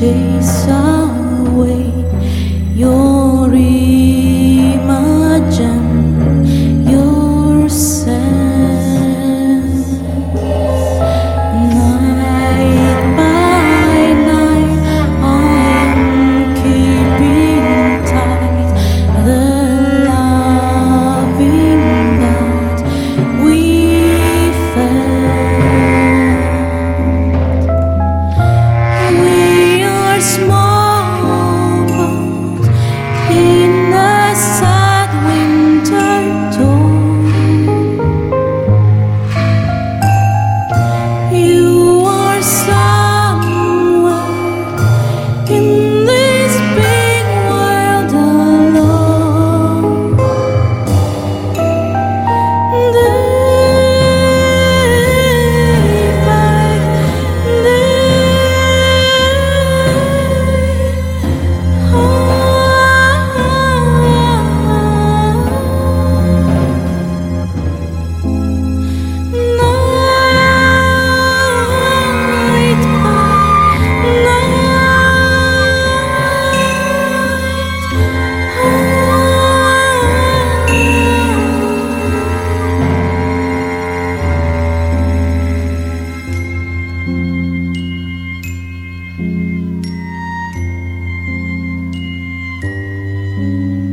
chase away. Amen.